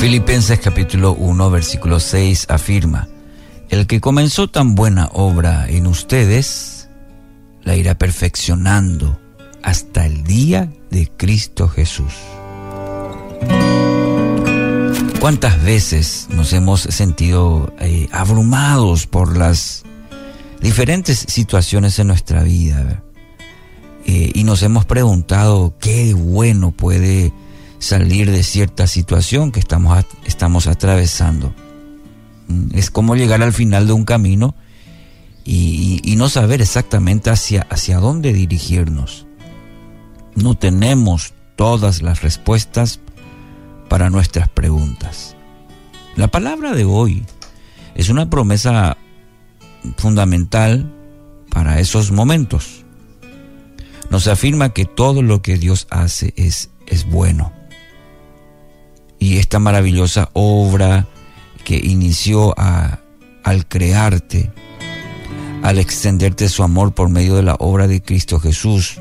Filipenses capítulo 1 versículo 6 afirma, El que comenzó tan buena obra en ustedes, la irá perfeccionando hasta el día de Cristo Jesús. ¿Cuántas veces nos hemos sentido eh, abrumados por las diferentes situaciones en nuestra vida? Eh, y nos hemos preguntado qué bueno puede salir de cierta situación que estamos, estamos atravesando. Mm, es como llegar al final de un camino y, no saber exactamente hacia, hacia dónde dirigirnos. No tenemos todas las respuestas para nuestras preguntas. La palabra de hoy es una promesa fundamental para esos momentos. Nos afirma que todo lo que Dios hace es, es bueno y esta maravillosa obra que inició al crearte, al extenderte su amor por medio de la obra de Cristo Jesús,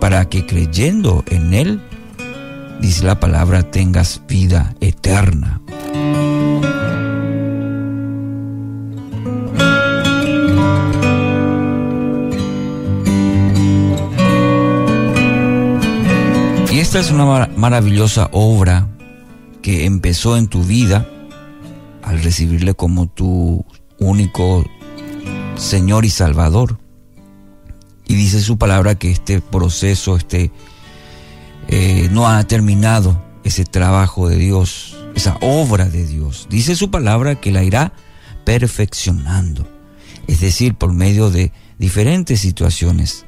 para que creyendo en Él, dice la palabra, tengas vida eterna. Y esta es una maravillosa obra que empezó en tu vida al recibirle como tu único Señor y Salvador. Y dice su palabra que este proceso, este, eh, no ha terminado ese trabajo de Dios, esa obra de Dios. Dice su palabra que la irá perfeccionando. Es decir, por medio de diferentes situaciones,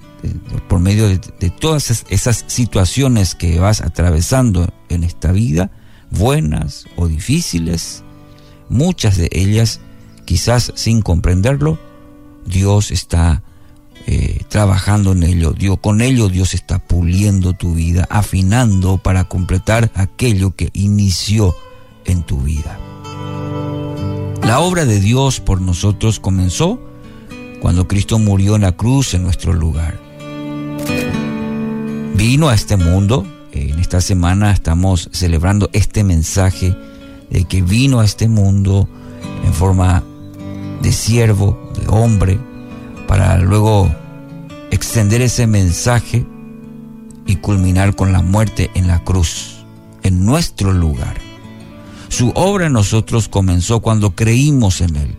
por medio de todas esas situaciones que vas atravesando en esta vida, buenas o difíciles, muchas de ellas quizás sin comprenderlo, Dios está eh, trabajando en ello, Dios, con ello Dios está puliendo tu vida, afinando para completar aquello que inició en tu vida. La obra de Dios por nosotros comenzó cuando Cristo murió en la cruz en nuestro lugar. Vino a este mundo en esta semana estamos celebrando este mensaje de que vino a este mundo en forma de siervo, de hombre, para luego extender ese mensaje y culminar con la muerte en la cruz, en nuestro lugar. Su obra en nosotros comenzó cuando creímos en Él.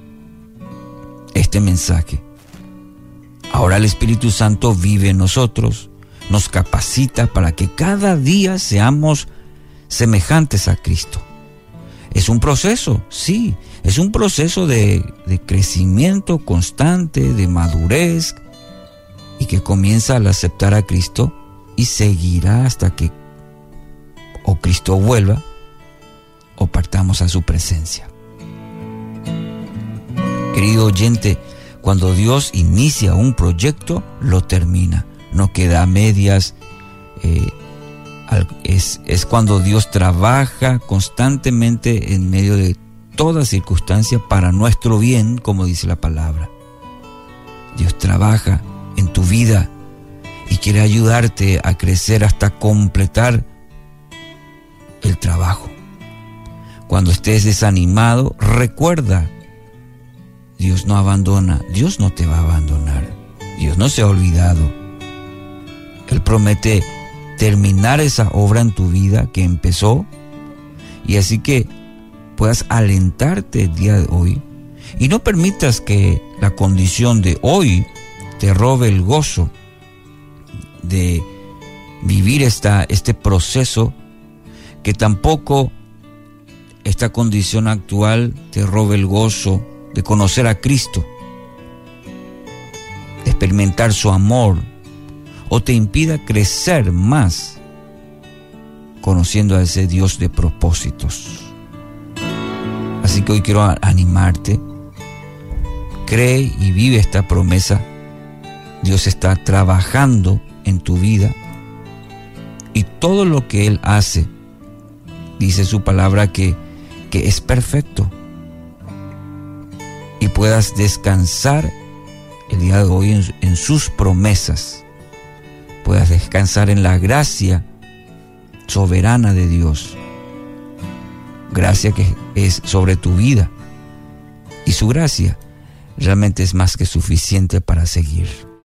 Este mensaje. Ahora el Espíritu Santo vive en nosotros nos capacita para que cada día seamos semejantes a Cristo. Es un proceso, sí, es un proceso de, crecimiento constante, de madurez, y que comienza al aceptar a Cristo y seguirá hasta que o Cristo vuelva o partamos a su presencia. Querido oyente, cuando Dios inicia un proyecto, lo termina no queda a medias. Eh, es, es cuando Dios trabaja constantemente en medio de toda circunstancia para nuestro bien, como dice la palabra. Dios trabaja en tu vida y quiere ayudarte a crecer hasta completar el trabajo. Cuando estés desanimado, recuerda, Dios no abandona, Dios no te va a abandonar, Dios no se ha olvidado. Él promete terminar esa obra en tu vida que empezó. Y así que puedas alentarte el día de hoy. Y no permitas que la condición de hoy te robe el gozo de vivir esta, este proceso, que tampoco esta condición actual te robe el gozo de conocer a Cristo, de experimentar su amor, o te impida crecer más conociendo a ese Dios de propósitos. Así que hoy quiero animarte. Cree y vive esta promesa. Dios está trabajando en tu vida y todo lo que Él hace, dice su palabra que, que es perfecto. Y puedas descansar el día de hoy en, en sus promesas puedas descansar en la gracia soberana de Dios. gracia que es sobre tu vida. Y su gracia realmente es más que suficiente para seguir.